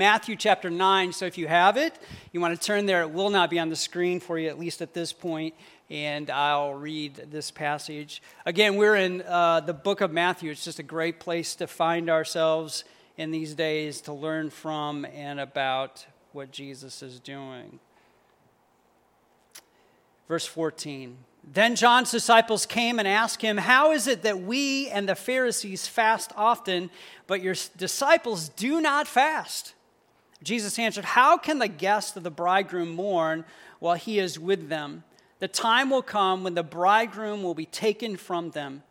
Matthew chapter 9. So if you have it, you want to turn there. It will not be on the screen for you, at least at this point, and I'll read this passage. Again, we're in uh, the book of Matthew. It's just a great place to find ourselves in these days to learn from and about what Jesus is doing. Verse 14. Then John's disciples came and asked him, How is it that we and the Pharisees fast often, but your disciples do not fast? Jesus answered, How can the guests of the bridegroom mourn while he is with them? The time will come when the bridegroom will be taken from them.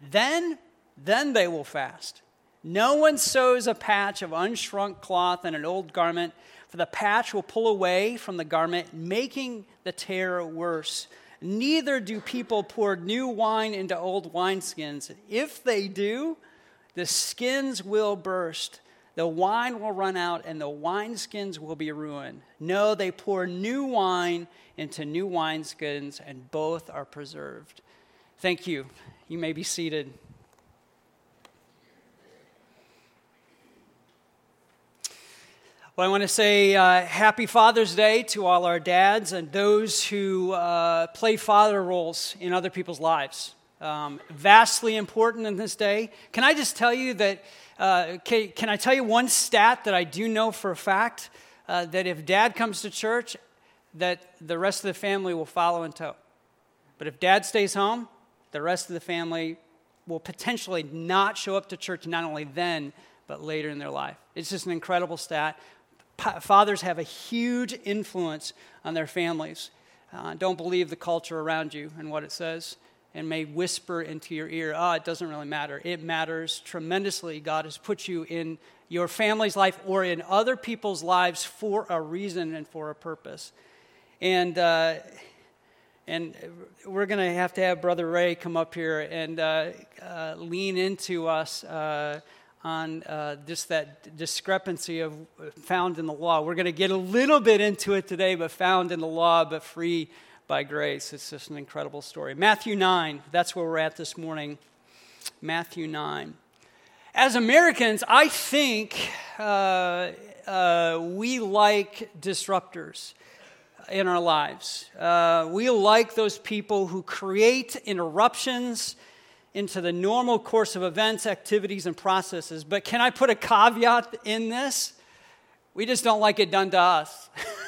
Then, then they will fast. No one sews a patch of unshrunk cloth in an old garment, for the patch will pull away from the garment, making the tear worse. Neither do people pour new wine into old wineskins. If they do, the skins will burst the wine will run out and the wineskins will be ruined. No, they pour new wine into new wineskins and both are preserved. Thank you. You may be seated. Well, I want to say uh, happy Father's Day to all our dads and those who uh, play father roles in other people's lives. Um, vastly important in this day. Can I just tell you that uh, can, can, I tell you one stat that I do know for a fact? Uh, that if dad comes to church, that the rest of the family will follow in tow. But if dad stays home, the rest of the family will potentially not show up to church not only then, but later in their life. It's just an incredible stat. Fathers have a huge influence on their families. Uh, don't believe the culture around you and what it says and may whisper into your ear, ah, oh, it doesn't really matter. It matters tremendously. God has put you in your family's life or in other people's lives for a reason and for a purpose. And, uh, and we're going to have to have Brother Ray come up here and uh, uh, lean into us uh, on uh, just that discrepancy of found in the law. We're going to get a little bit into it today, but found in the law, but free by grace. It's just an incredible story. Matthew 9, that's where we're at this morning. Matthew 9. As Americans, I think uh, uh, we like disruptors in our lives. Uh, we like those people who create interruptions into the normal course of events, activities, and processes. But can I put a caveat in this? We just don't like it done to us.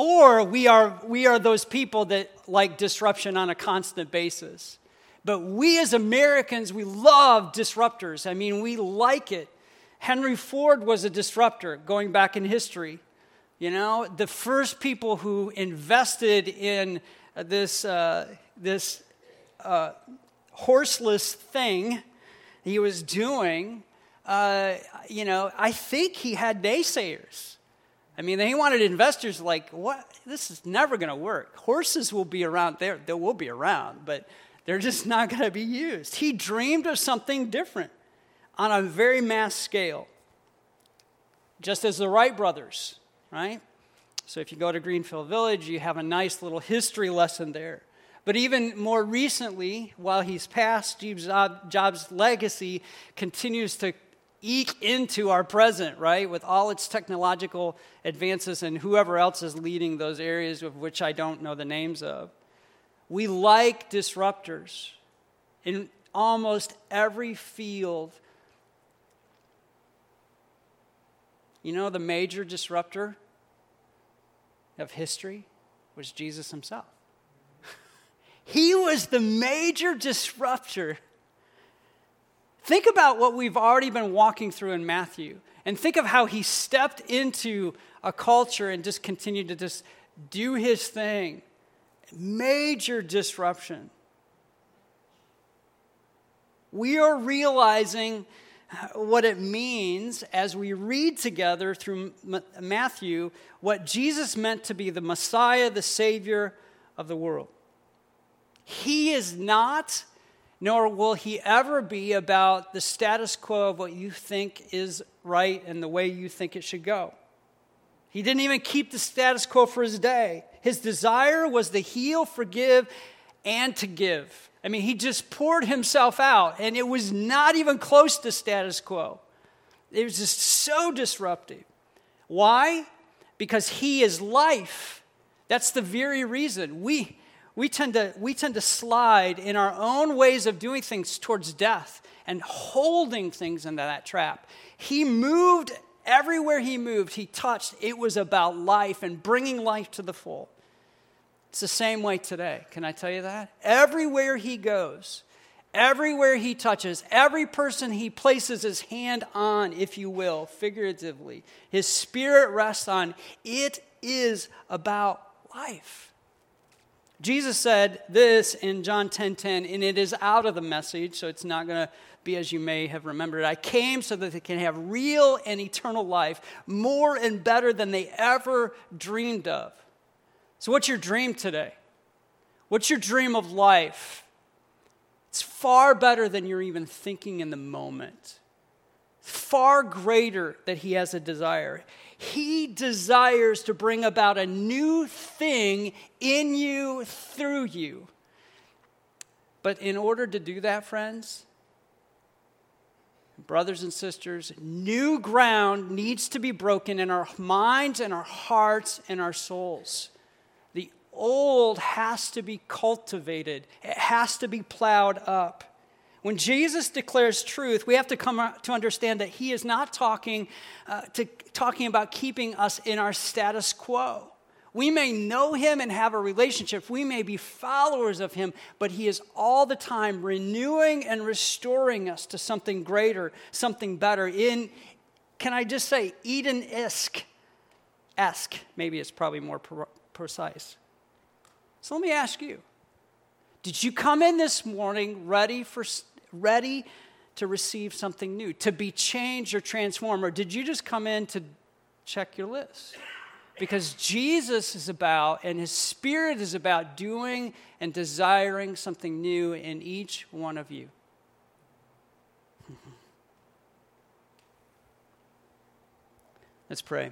Or we are, we are those people that like disruption on a constant basis. But we as Americans, we love disruptors. I mean, we like it. Henry Ford was a disruptor going back in history. You know, the first people who invested in this, uh, this uh, horseless thing he was doing, uh, you know, I think he had naysayers. I mean, they wanted investors like, what? This is never going to work. Horses will be around there. They will be around, but they're just not going to be used. He dreamed of something different on a very mass scale, just as the Wright brothers, right? So if you go to Greenfield Village, you have a nice little history lesson there. But even more recently, while he's passed, uh, Jobs' legacy continues to eke into our present, right, with all its technological advances and whoever else is leading those areas of which I don't know the names of. We like disruptors in almost every field. You know, the major disruptor of history was Jesus himself. he was the major disruptor Think about what we've already been walking through in Matthew and think of how he stepped into a culture and just continued to just do his thing. Major disruption. We are realizing what it means as we read together through Matthew what Jesus meant to be the Messiah, the Savior of the world. He is not nor will he ever be about the status quo of what you think is right and the way you think it should go. He didn't even keep the status quo for his day. His desire was to heal, forgive, and to give. I mean, he just poured himself out, and it was not even close to status quo. It was just so disruptive. Why? Because He is life. That's the very reason. We, we, tend to, we tend to slide in our own ways of doing things towards death and holding things into that trap. He moved everywhere he moved, he touched, it was about life and bringing life to the full. It's the same way today. Can I tell you that? Everywhere he goes, everywhere he touches, every person he places his hand on, if you will, figuratively, his spirit rests on, it is about life. Jesus said this in John 10:10, 10, 10, and it is out of the message, so it's not going to be as you may have remembered. I came so that they can have real and eternal life, more and better than they ever dreamed of. So, what's your dream today? What's your dream of life? It's far better than you're even thinking in the moment. Far greater that he has a desire. He desires to bring about a new thing in you, through you. But in order to do that, friends, brothers and sisters, new ground needs to be broken in our minds and our hearts and our souls The old has to be cultivated, it has to be plowed up. When Jesus declares truth, we have to come to understand that he is not talking, uh, to, talking about keeping us in our status quo. We may know him and have a relationship. We may be followers of him, but he is all the time renewing and restoring us to something greater, something better. In, can I just say, Eden esque, esque, maybe it's probably more precise. So let me ask you Did you come in this morning ready, for, ready to receive something new, to be changed or transformed? Or did you just come in to check your list? Because Jesus is about, and His Spirit is about doing and desiring something new in each one of you. Let's pray.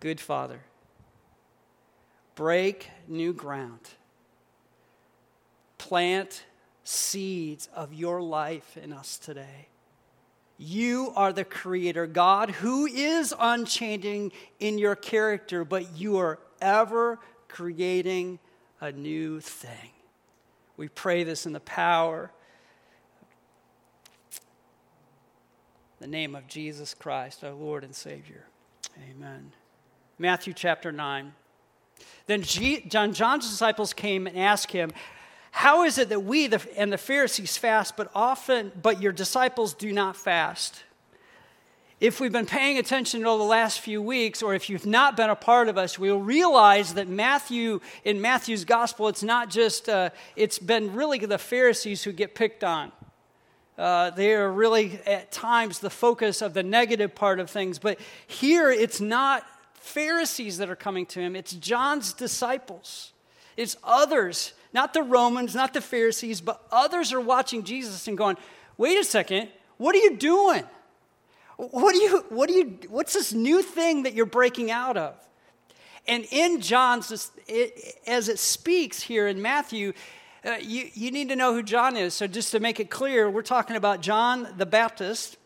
Good Father break new ground, plant seeds of your life in us today. You are the creator, God, who is unchanging in your character, but you are ever creating a new thing. We pray this in the power, the name of Jesus Christ, our Lord and Savior. Amen. Matthew chapter 9. Then John, John's disciples came and asked him, How is it that we the, and the Pharisees fast, but often, but your disciples do not fast? If we've been paying attention over the last few weeks, or if you've not been a part of us, we'll realize that Matthew, in Matthew's gospel, it's not just, uh, it's been really the Pharisees who get picked on. Uh, they are really at times the focus of the negative part of things, but here it's not Pharisees that are coming to him, it's John's disciples. It's others, not the Romans, not the Pharisees, but others are watching Jesus and going, wait a second, what are you doing? What, are you, what are you, what's this new thing that you're breaking out of? And in John's, as it speaks here in Matthew, uh, you, you need to know who John is. So, just to make it clear, we're talking about John the Baptist,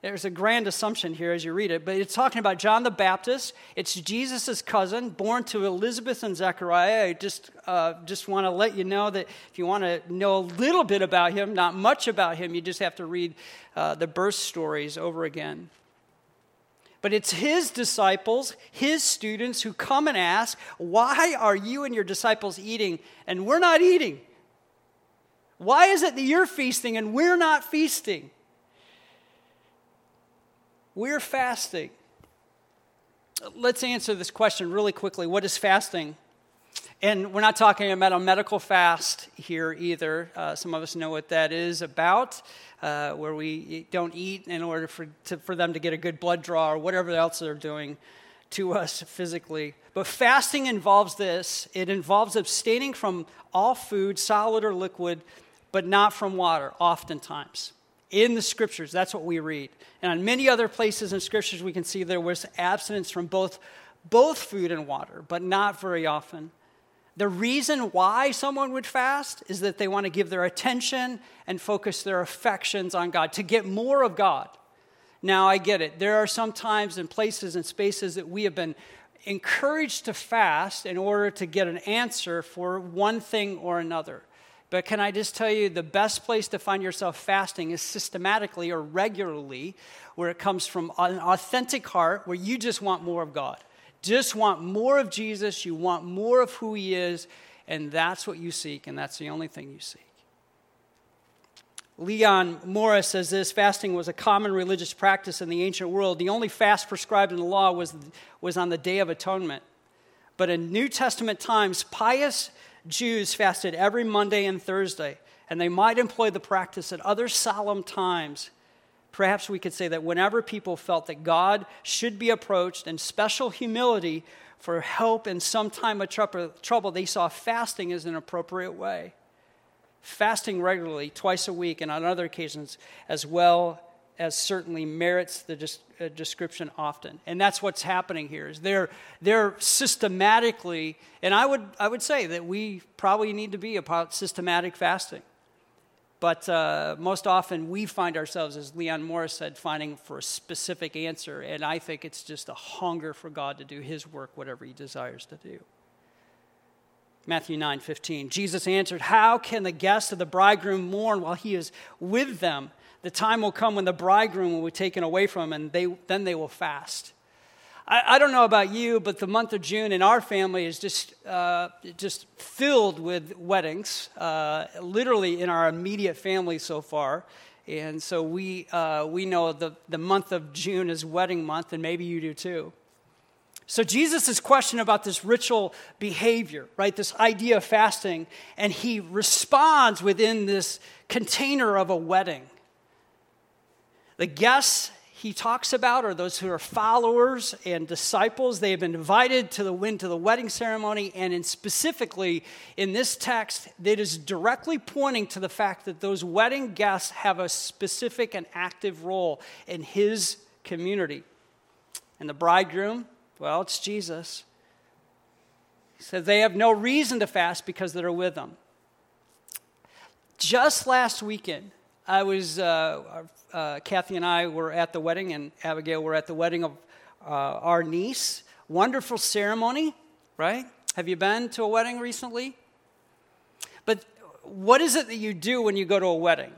there's a grand assumption here as you read it, but it's talking about John the Baptist. It's Jesus' cousin, born to Elizabeth and Zechariah. I just, uh, just want to let you know that if you want to know a little bit about him, not much about him, you just have to read uh, the birth stories over again. But it's his disciples, his students, who come and ask, Why are you and your disciples eating and we're not eating? Why is it that you're feasting and we're not feasting? We're fasting. Let's answer this question really quickly. What is fasting? And we're not talking about a medical fast here either. Uh, some of us know what that is about, uh, where we don't eat in order for, to, for them to get a good blood draw or whatever else they're doing to us physically. But fasting involves this it involves abstaining from all food, solid or liquid, but not from water, oftentimes in the scriptures. That's what we read. And on many other places in scriptures, we can see there was abstinence from both, both food and water, but not very often. The reason why someone would fast is that they want to give their attention and focus their affections on God, to get more of God. Now, I get it. There are some times and places and spaces that we have been encouraged to fast in order to get an answer for one thing or another. But can I just tell you, the best place to find yourself fasting is systematically or regularly, where it comes from an authentic heart, where you just want more of God. Just want more of Jesus, you want more of who He is, and that's what you seek, and that's the only thing you seek. Leon Morris says this fasting was a common religious practice in the ancient world. The only fast prescribed in the law was, was on the Day of Atonement. But in New Testament times, pious Jews fasted every Monday and Thursday, and they might employ the practice at other solemn times. Perhaps we could say that whenever people felt that God should be approached in special humility for help in some time of trouble, they saw fasting as an appropriate way fasting regularly twice a week and on other occasions as well as certainly merits the uh, description often and that's what's happening here is they're they're systematically and i would i would say that we probably need to be about systematic fasting but uh, most often we find ourselves as leon morris said finding for a specific answer and i think it's just a hunger for god to do his work whatever he desires to do Matthew 9 15. Jesus answered, How can the guests of the bridegroom mourn while he is with them? The time will come when the bridegroom will be taken away from them, and they, then they will fast. I, I don't know about you, but the month of June in our family is just, uh, just filled with weddings, uh, literally in our immediate family so far. And so we, uh, we know the, the month of June is wedding month, and maybe you do too. So Jesus is questioning about this ritual behavior, right? This idea of fasting, and he responds within this container of a wedding. The guests he talks about are those who are followers and disciples. They have been invited to the win to the wedding ceremony, and in specifically in this text, it is directly pointing to the fact that those wedding guests have a specific and active role in his community. And the bridegroom, well, it's Jesus. He said they have no reason to fast because they're with them. Just last weekend, I was, uh, uh, Kathy and I were at the wedding, and Abigail were at the wedding of uh, our niece. Wonderful ceremony, right? Have you been to a wedding recently? But what is it that you do when you go to a wedding?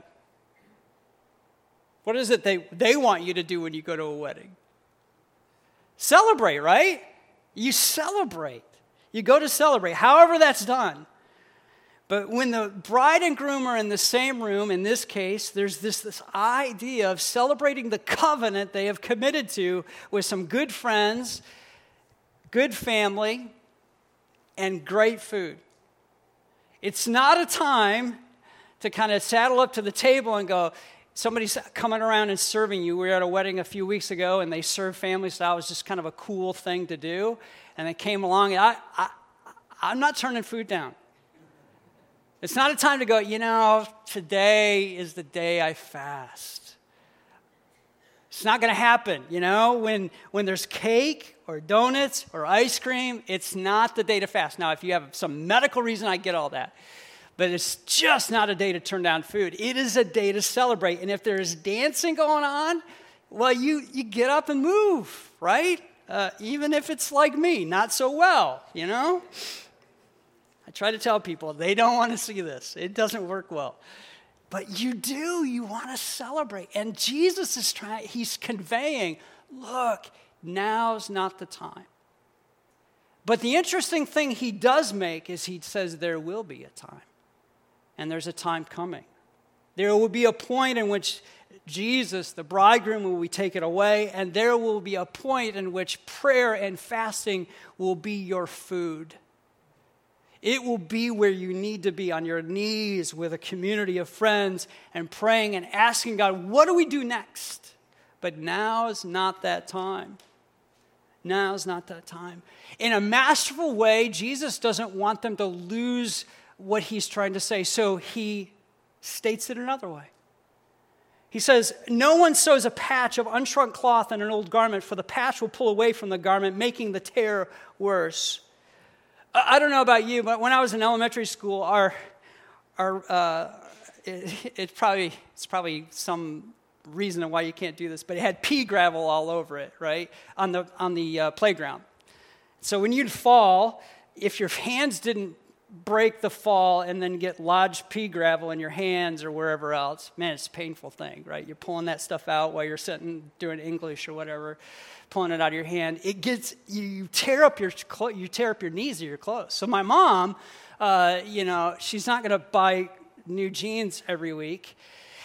What is it they, they want you to do when you go to a wedding? Celebrate, right? You celebrate. You go to celebrate, however that's done. But when the bride and groom are in the same room, in this case, there's this, this idea of celebrating the covenant they have committed to with some good friends, good family, and great food. It's not a time to kind of saddle up to the table and go, somebody's coming around and serving you. We were at a wedding a few weeks ago, and they served family style. Was just kind of a cool thing to do. And they came along, and I, I, I'm not turning food down. It's not a time to go, you know, today is the day I fast. It's not going to happen, you know, when, when there's cake or donuts or ice cream, it's not the day to fast. Now, if you have some medical reason, I get all that but it's just not a day to turn down food. It is a day to celebrate. And if there's dancing going on, well, you, you get up and move, right? Uh, even if it's like me, not so well, you know? I try to tell people they don't want to see this, it doesn't work well. But you do, you want to celebrate. And Jesus is trying, he's conveying, look, now's not the time. But the interesting thing he does make is he says there will be a time and there's a time coming. There will be a point in which Jesus, the bridegroom, will be taken away, and there will be a point in which prayer and fasting will be your food. It will be where you need to be on your knees with a community of friends and praying and asking God, what do we do next? But now is not that time. Now is not that time. In a masterful way, Jesus doesn't want them to lose what he's trying to say. So he states it another way. He says, No one sews a patch of unshrunk cloth in an old garment, for the patch will pull away from the garment, making the tear worse. I don't know about you, but when I was in elementary school, our, our, uh, it, it probably, it's probably some reason why you can't do this, but it had pea gravel all over it, right, on the, on the uh, playground. So when you'd fall, if your hands didn't break the fall and then get lodged pea gravel in your hands or wherever else, man, it's a painful thing, right? You're pulling that stuff out while you're sitting doing English or whatever, pulling it out of your hand. It gets you, tear up your you tear up your knees or your clothes. So my mom, uh, you know, she's not going to buy new jeans every week.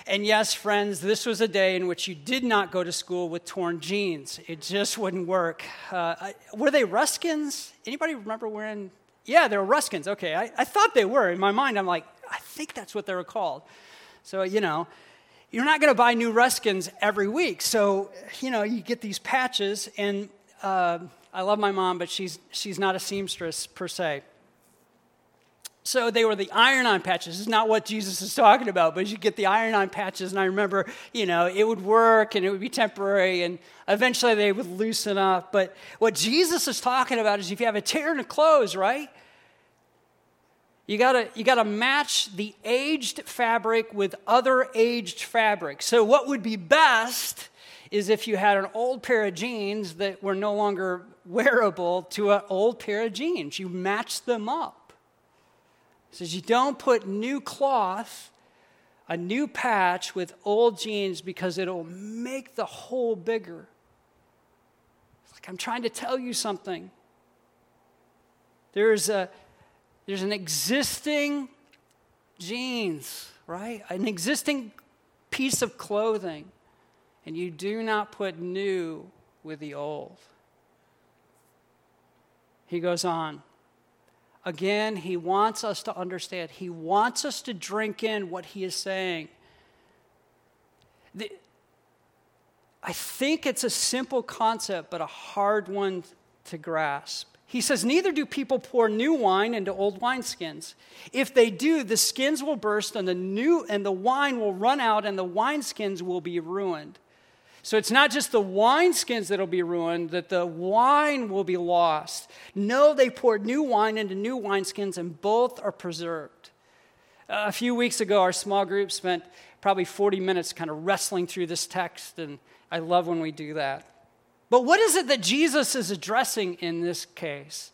And yes, friends, this was a day in which you did not go to school with torn jeans. It just wouldn't work. Uh, were they Ruskins? Anybody remember wearing yeah, they were Ruskins. Okay, I, I thought they were. In my mind, I'm like, I think that's what they were called. So, you know, you're not going to buy new Ruskins every week. So, you know, you get these patches, and uh, I love my mom, but she's, she's not a seamstress per se. So they were the iron on patches. It's not what Jesus is talking about, but you get the iron on patches. And I remember, you know, it would work and it would be temporary and eventually they would loosen up. But what Jesus is talking about is if you have a tear in the clothes, right? You gotta, you gotta match the aged fabric with other aged fabric. So, what would be best is if you had an old pair of jeans that were no longer wearable to an old pair of jeans. You match them up says you don't put new cloth, a new patch with old jeans because it'll make the hole bigger. It's like I'm trying to tell you something. There's a there's an existing jeans, right? An existing piece of clothing, and you do not put new with the old. He goes on. Again, he wants us to understand. He wants us to drink in what he is saying. The, I think it's a simple concept, but a hard one to grasp. He says, Neither do people pour new wine into old wineskins. If they do, the skins will burst and the new and the wine will run out and the wineskins will be ruined. So it's not just the wineskins that'll be ruined, that the wine will be lost. No, they poured new wine into new wineskins, and both are preserved. Uh, a few weeks ago, our small group spent probably 40 minutes kind of wrestling through this text, and I love when we do that. But what is it that Jesus is addressing in this case?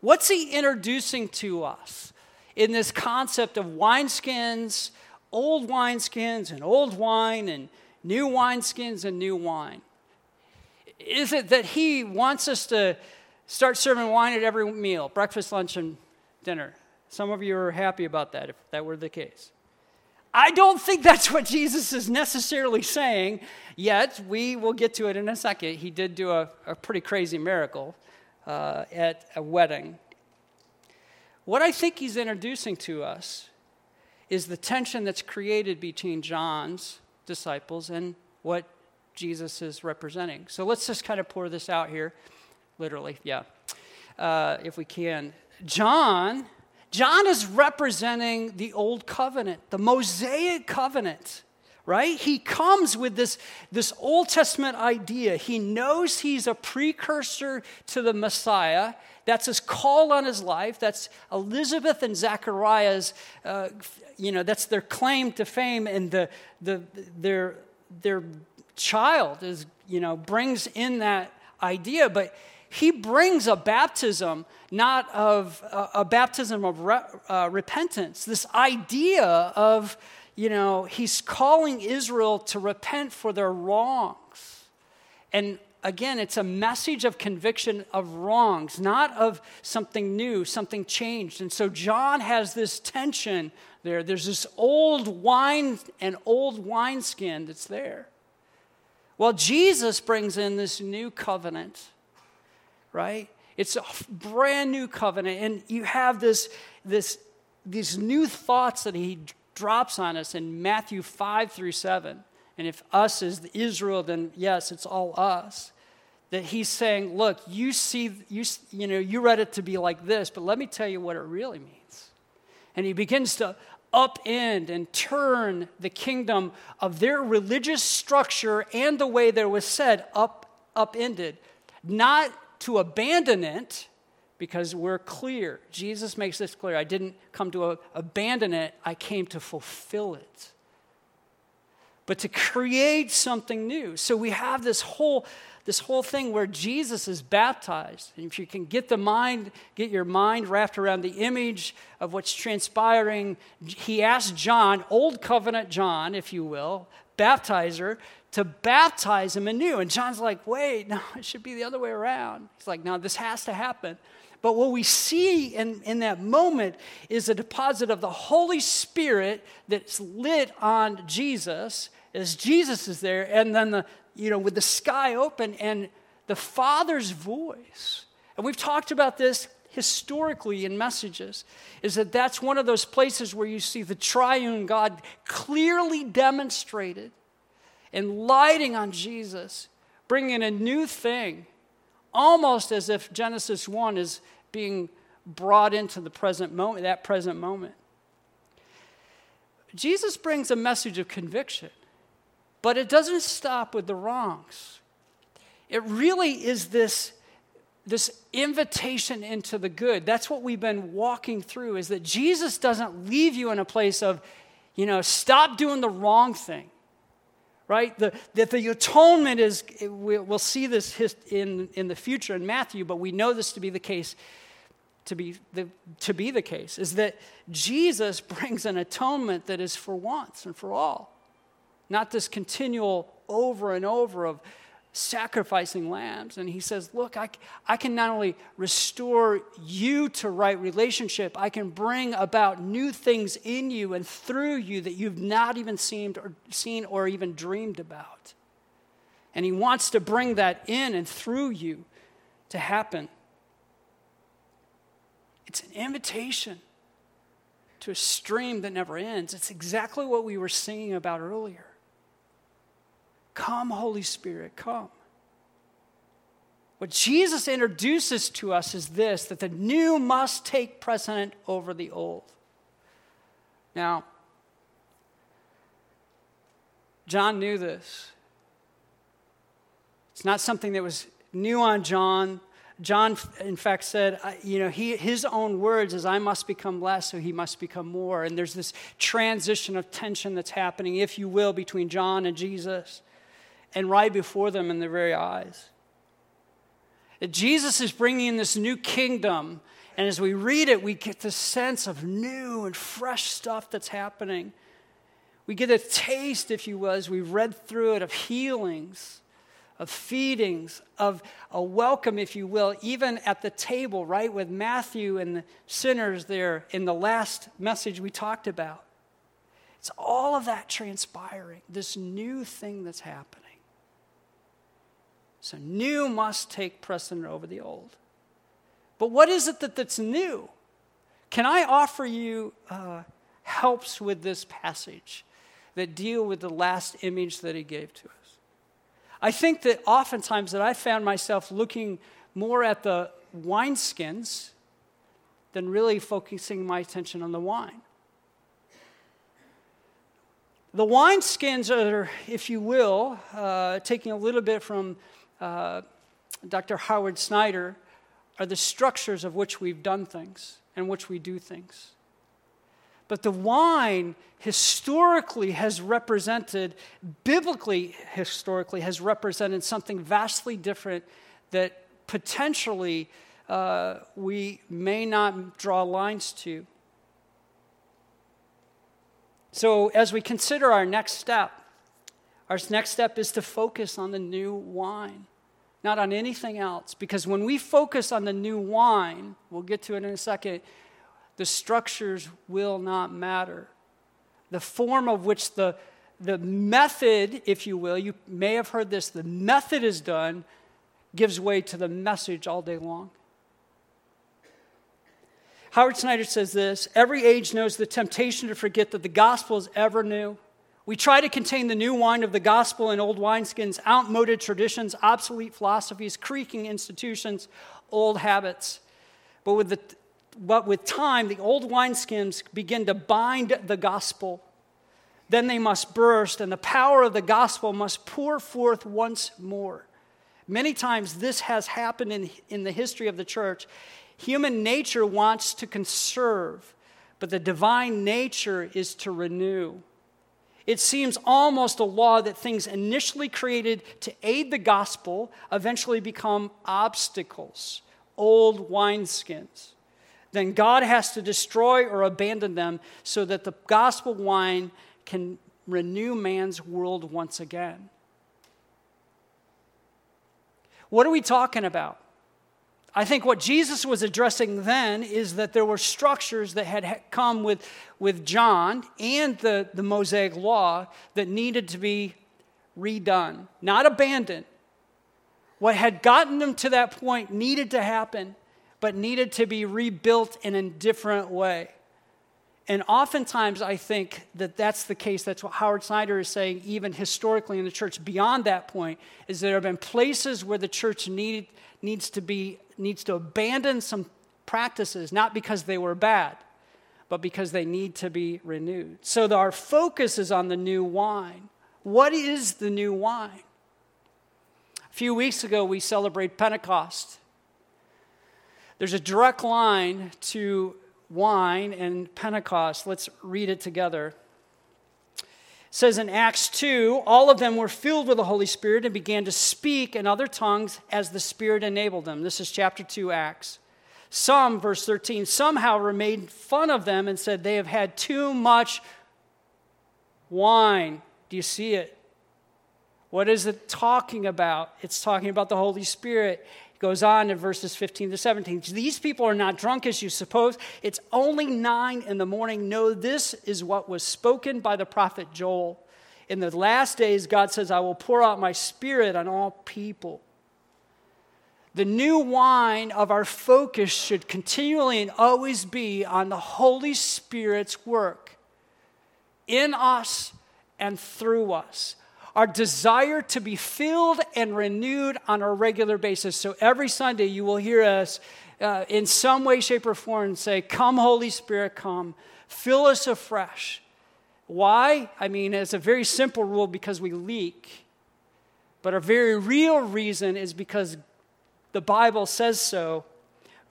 What's he introducing to us in this concept of wineskins, old wineskins, and old wine, and new wineskins and new wine? Is it that he wants us to start serving wine at every meal, breakfast, lunch, and dinner? Some of you are happy about that if that were the case. I don't think that's what Jesus is necessarily saying, yet we will get to it in a second. He did do a, a pretty crazy miracle uh, at a wedding. What I think he's introducing to us is the tension that's created between John's disciples and what Jesus is representing. So let's just kind of pour this out here, literally, yeah, uh, if we can. John, John is representing the old covenant, the Mosaic covenant right? He comes with this, this Old Testament idea. He knows he's a precursor to the Messiah. That's his call on his life. That's Elizabeth and Zachariah's, uh, you know, that's their claim to fame. And the, the, their, their child is, you know, brings in that idea. But he brings a baptism, not of uh, a baptism of re, uh, repentance, this idea of, you know, he's calling Israel to repent for their wrongs. And again, it's a message of conviction of wrongs, not of something new, something changed. And so John has this tension there. There's this old wine and old wineskin that's there. Well, Jesus brings in this new covenant, right? It's a brand new covenant, and you have this, this, these new thoughts that he drops on us in Matthew 5 through 7. And if us is Israel, then yes, it's all us. That he's saying, look, you see, you, you know, you read it to be like this, but let me tell you what it really means. And he begins to upend and turn the kingdom of their religious structure and the way there was said up upended, not to abandon it, because we're clear. Jesus makes this clear. I didn't come to abandon it, I came to fulfill it. But to create something new. So we have this whole this whole thing where Jesus is baptized. And if you can get the mind, get your mind wrapped around the image of what's transpiring, he asked John, Old Covenant John, if you will, baptizer, to baptize him anew. And John's like, wait, no, it should be the other way around. He's like, no, this has to happen. But what we see in, in that moment is a deposit of the Holy Spirit that's lit on Jesus as Jesus is there, and then the, you know, with the sky open and the Father's voice. And we've talked about this historically in messages is that that's one of those places where you see the triune God clearly demonstrated and lighting on Jesus, bringing a new thing, almost as if Genesis 1 is being brought into the present moment, that present moment. Jesus brings a message of conviction. But it doesn't stop with the wrongs. It really is this, this invitation into the good. That's what we've been walking through is that Jesus doesn't leave you in a place of, you know, stop doing the wrong thing. Right? The, that the atonement is, we'll see this in, in the future in Matthew, but we know this to be the case to be the, to be the case is that Jesus brings an atonement that is for once and for all not this continual over and over of sacrificing lambs. And he says, Look, I, I can not only restore you to right relationship, I can bring about new things in you and through you that you've not even seen or, seen or even dreamed about. And he wants to bring that in and through you to happen. It's an invitation to a stream that never ends. It's exactly what we were singing about earlier. Come, Holy Spirit, come. What Jesus introduces to us is this that the new must take precedent over the old. Now, John knew this. It's not something that was new on John. John, in fact, said, you know, he, his own words is, I must become less, so he must become more. And there's this transition of tension that's happening, if you will, between John and Jesus and right before them in their very eyes. Jesus is bringing in this new kingdom, and as we read it, we get the sense of new and fresh stuff that's happening. We get a taste, if you will, as we read through it, of healings, of feedings, of a welcome, if you will, even at the table, right, with Matthew and the sinners there in the last message we talked about. It's all of that transpiring, this new thing that's happening. So new must take precedent over the old. But what is it that, that's new? Can I offer you uh, helps with this passage that deal with the last image that he gave to us? I think that oftentimes that I found myself looking more at the wineskins than really focusing my attention on the wine. The wineskins are, if you will, uh, taking a little bit from uh, Dr. Howard Snyder are the structures of which we've done things and which we do things. But the wine historically has represented, biblically historically, has represented something vastly different that potentially uh, we may not draw lines to. So, as we consider our next step, our next step is to focus on the new wine, not on anything else. Because when we focus on the new wine, we'll get to it in a second, the structures will not matter. The form of which the, the method, if you will, you may have heard this, the method is done, gives way to the message all day long. Howard Snyder says this Every age knows the temptation to forget that the gospel is ever new. We try to contain the new wine of the gospel in old wineskins, outmoded traditions, obsolete philosophies, creaking institutions, old habits. But with, the, but with time, the old wineskins begin to bind the gospel. Then they must burst, and the power of the gospel must pour forth once more. Many times, this has happened in, in the history of the church. Human nature wants to conserve, but the divine nature is to renew. It seems almost a law that things initially created to aid the gospel eventually become obstacles, old wineskins. Then God has to destroy or abandon them so that the gospel wine can renew man's world once again. What are we talking about? I think what Jesus was addressing then is that there were structures that had come with, with John and the, the Mosaic law that needed to be redone, not abandoned. What had gotten them to that point needed to happen, but needed to be rebuilt in a different way. And oftentimes, I think that that's the case. That's what Howard Snyder is saying, even historically in the church. Beyond that point, is there have been places where the church need, needs to be needs to abandon some practices, not because they were bad, but because they need to be renewed. So our focus is on the new wine. What is the new wine? A few weeks ago, we celebrated Pentecost. There's a direct line to wine and Pentecost. Let's read it together says in Acts 2, all of them were filled with the Holy Spirit and began to speak in other tongues as the Spirit enabled them. This is chapter 2, Acts. Some, verse 13, somehow made fun of them and said, They have had too much wine. Do you see it? What is it talking about? It's talking about the Holy Spirit goes on in verses 15 to 17. These people are not drunk as you suppose. It's only nine in the morning. No, this is what was spoken by the prophet Joel. In the last days, God says, I will pour out my spirit on all people. The new wine of our focus should continually and always be on the Holy Spirit's work in us and through us our desire to be filled and renewed on a regular basis. So every Sunday, you will hear us uh, in some way, shape, or form say, Come, Holy Spirit, come. Fill us afresh. Why? I mean, it's a very simple rule because we leak. But a very real reason is because the Bible says so.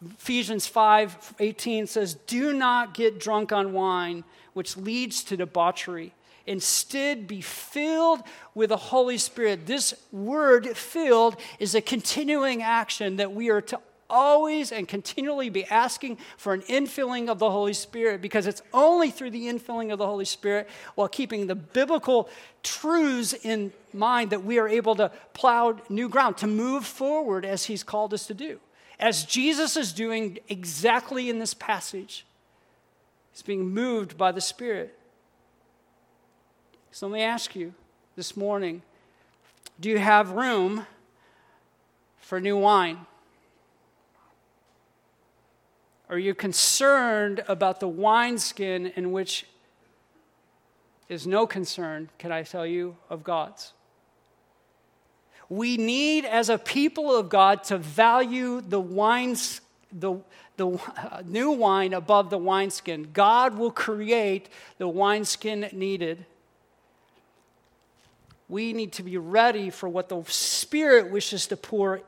Ephesians 5 18 says, Do not get drunk on wine, which leads to debauchery Instead, be filled with the Holy Spirit. This word filled is a continuing action that we are to always and continually be asking for an infilling of the Holy Spirit because it's only through the infilling of the Holy Spirit while keeping the biblical truths in mind that we are able to plow new ground, to move forward as He's called us to do. As Jesus is doing exactly in this passage, He's being moved by the Spirit. So let me ask you this morning do you have room for new wine? Are you concerned about the wineskin in which is no concern, can I tell you, of God's? We need, as a people of God, to value the wines, the, the uh, new wine above the wineskin. God will create the wineskin needed we need to be ready for what the Spirit wishes to pour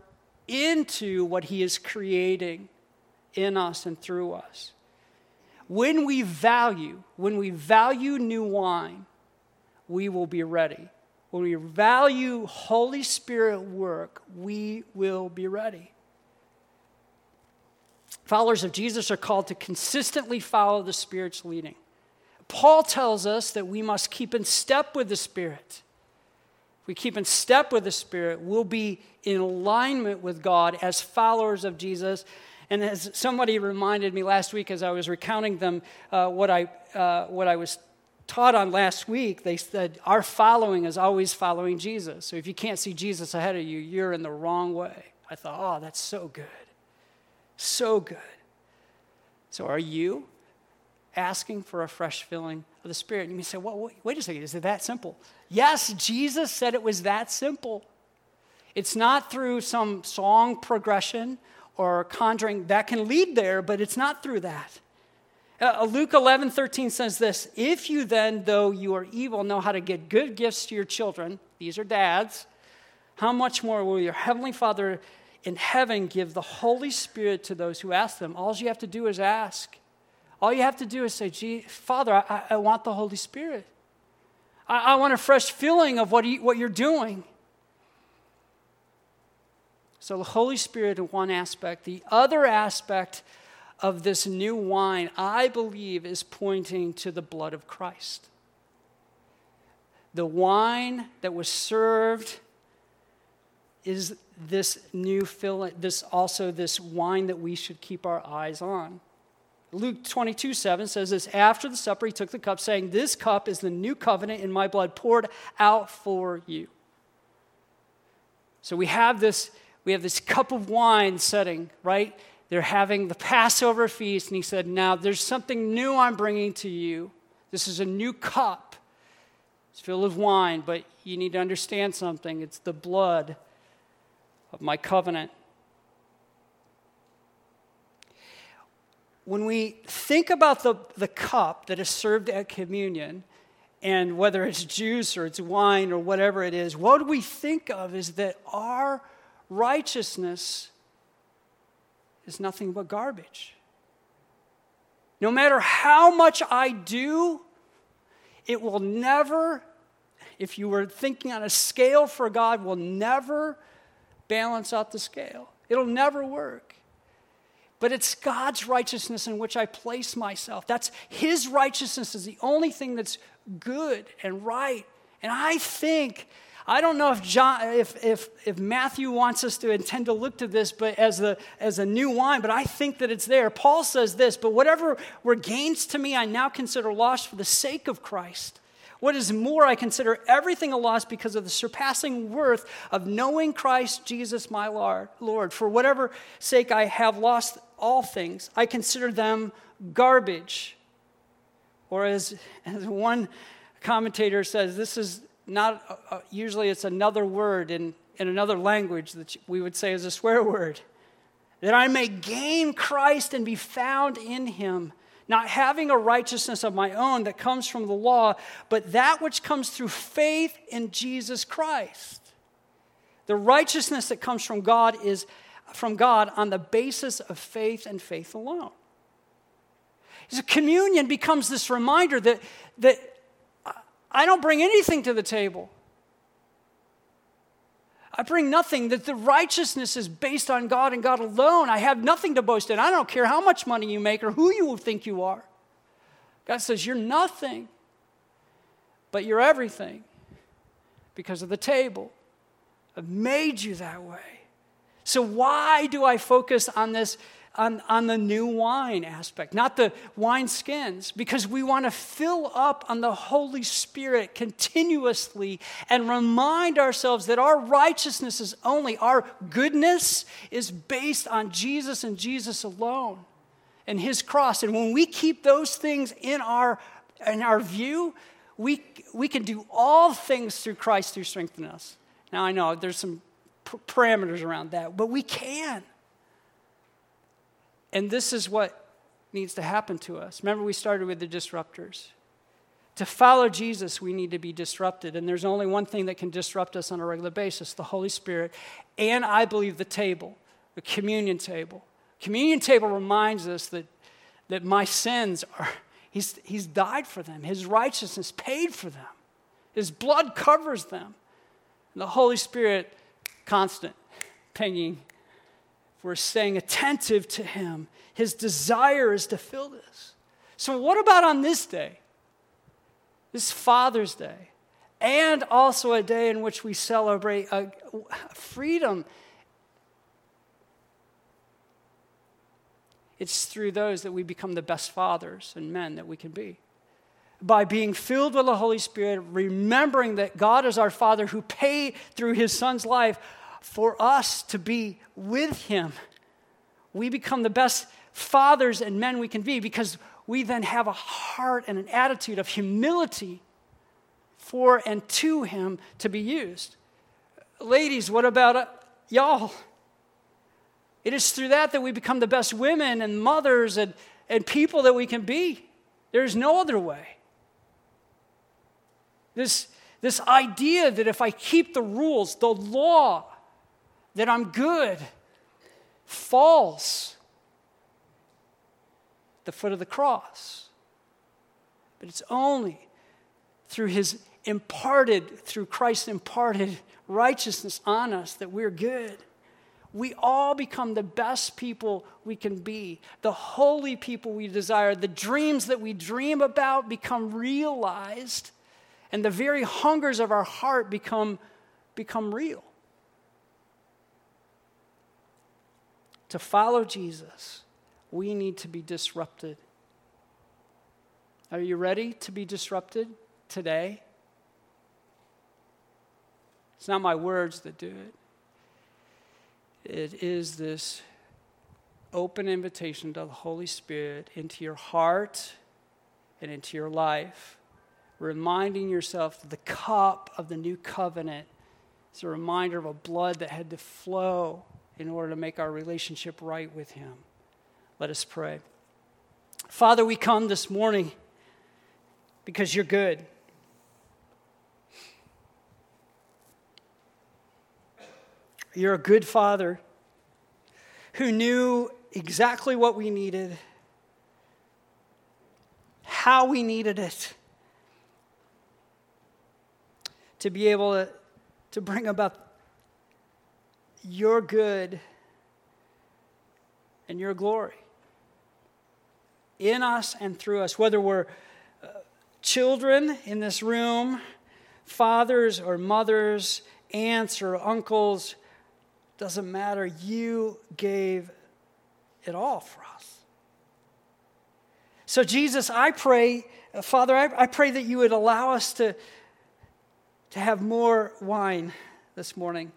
into what He is creating in us and through us. When we value, when we value new wine, we will be ready. When we value Holy Spirit work, we will be ready. Followers of Jesus are called to consistently follow the Spirit's leading. Paul tells us that we must keep in step with the Spirit we keep in step with the Spirit, we'll be in alignment with God as followers of Jesus. And as somebody reminded me last week as I was recounting them uh, what, I, uh, what I was taught on last week, they said, Our following is always following Jesus. So if you can't see Jesus ahead of you, you're in the wrong way. I thought, Oh, that's so good. So good. So are you asking for a fresh filling of the Spirit? And you may say, Well, wait, a second, is it that simple? Yes, Jesus said it was that simple. It's not through some song progression or conjuring that can lead there, but it's not through that. Uh, Luke 11, 13 says this If you then, though you are evil, know how to get good gifts to your children, these are dads, how much more will your heavenly Father in heaven give the Holy Spirit to those who ask them? All you have to do is ask. All you have to do is say, Gee, Father, I, I want the Holy Spirit. I, I want a fresh feeling of what, you, what you're doing. So the Holy Spirit in one aspect. The other aspect of this new wine, I believe, is pointing to the blood of Christ. The wine that was served is this new fill this also this wine that we should keep our eyes on. Luke 22, 7 says this After the supper, he took the cup, saying, This cup is the new covenant in my blood poured out for you. So we have this, we have this cup of wine setting, right? They're having the Passover feast, and he said, Now there's something new I'm bringing to you. This is a new cup. It's filled with wine, but you need to understand something. It's the blood of my covenant. When we think about the, the cup that is served at communion, and whether it's juice or it's wine or whatever it is, what we think of is that our righteousness is nothing but garbage. No matter how much I do, it will never, if you were thinking on a scale for God, will never balance out the scale. It'll never work. But it's God's righteousness in which I place myself. That's His righteousness is the only thing that's good and right. And I think I don't know if, John, if, if, if Matthew wants us to intend to look to this but as, a, as a new wine, but I think that it's there. Paul says this, but whatever were gains to me, I now consider loss for the sake of Christ. What is more, I consider everything a loss because of the surpassing worth of knowing Christ Jesus my Lord. For whatever sake I have lost all things, I consider them garbage. Or as, as one commentator says, this is not uh, uh, usually it's another word in, in another language that we would say is a swear word that i may gain christ and be found in him not having a righteousness of my own that comes from the law but that which comes through faith in jesus christ the righteousness that comes from god is from god on the basis of faith and faith alone so communion becomes this reminder that, that I don't bring anything to the table. I bring nothing, that the righteousness is based on God and God alone. I have nothing to boast in. I don't care how much money you make or who you think you are. God says, You're nothing, but you're everything because of the table. I've made you that way. So, why do I focus on this on, on the new wine aspect, not the wine skins, because we want to fill up on the Holy Spirit continuously and remind ourselves that our righteousness is only, our goodness is based on Jesus and Jesus alone and his cross. And when we keep those things in our, in our view, we, we can do all things through Christ who strengthens us. Now, I know there's some parameters around that, but we can. And this is what needs to happen to us. Remember, we started with the disruptors. To follow Jesus, we need to be disrupted. And there's only one thing that can disrupt us on a regular basis the Holy Spirit. And I believe the table, the communion table. Communion table reminds us that, that my sins are, he's, he's died for them, His righteousness paid for them, His blood covers them. And the Holy Spirit, constant, pinging we're staying attentive to Him. His desire is to fill this. So, what about on this day? This Father's Day, and also a day in which we celebrate a, a freedom. It's through those that we become the best fathers and men that we can be. By being filled with the Holy Spirit, remembering that God is our Father who paid through His Son's life for us to be with Him. We become the best fathers and men we can be because we then have a heart and an attitude of humility for and to Him to be used. Ladies, what about uh, y'all? It is through that that we become the best women and mothers and, and people that we can be. There's no other way. This, this idea that if I keep the rules, the law, that I'm good falls at the foot of the cross. But it's only through his imparted through Christ imparted righteousness on us that we're good. We all become the best people we can be, the holy people we desire. The dreams that we dream about become realized, and the very hungers of our heart become, become real. To follow Jesus, we need to be disrupted. Are you ready to be disrupted today? It's not my words that do it. It is this open invitation to the Holy Spirit into your heart and into your life, reminding yourself that the cup of the new covenant is a reminder of a blood that had to flow in order to make our relationship right with Him. Let us pray. Father, we come this morning because you're good. You're a good father who knew exactly what we needed, how we needed it, to be able to, to bring about your good and your glory in us and through us, whether we're uh, children in this room, fathers or mothers, aunts or uncles doesn't matter. You gave it all for us. So, Jesus, I pray, uh, Father, I, I pray that you would allow us to, to have more wine this morning.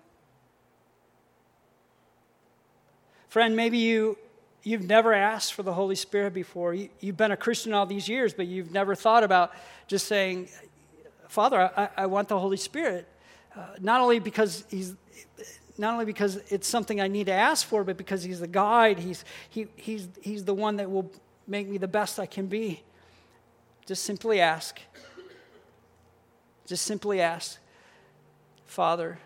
Friend, maybe you, you've never asked for the Holy Spirit before. You, have been a Christian all these years, but you've never thought about just saying, Father, I, I want the Holy Spirit. Uh, not only because he's not only because it's something I need to ask for, but because He's the guide. He's, he, he's, he's the one that will make me the best I can be. Just simply ask. Just simply ask, Father,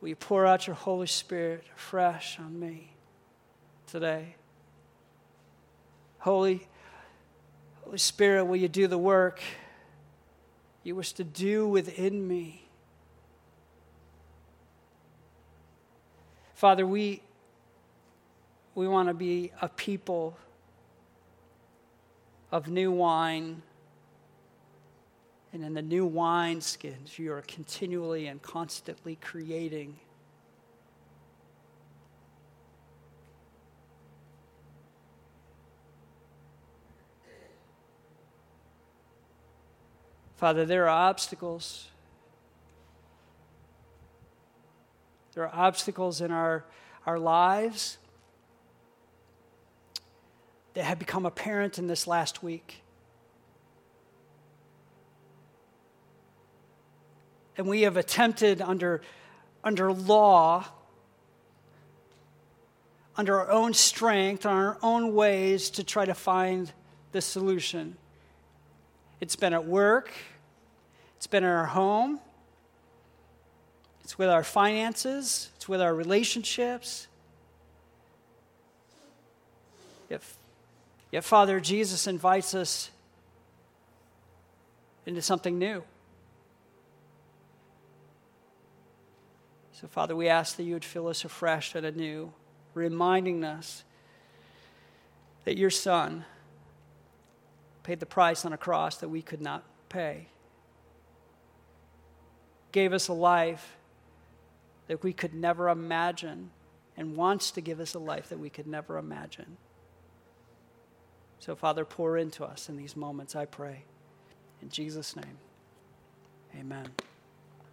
will you pour out your Holy Spirit fresh on me today? Holy, Holy Spirit, will you do the work you wish to do within me? Father, we, we want to be a people of new wine. And in the new wineskins, you are continually and constantly creating. Father, there are obstacles There are obstacles in our, our lives that have become apparent in this last week. And we have attempted under, under law, under our own strength, on our own ways to try to find the solution. It's been at work, it's been in our home, it's with our finances, it's with our relationships. Yet, yet Father, Jesus invites us into something new. So, Father, we ask that you would fill us afresh and anew, reminding us that your Son paid the price on a cross that we could not pay, gave us a life that we could never imagine and wants to give us a life that we could never imagine. So, Father, pour into us in these moments, I pray. In Jesus' name, amen.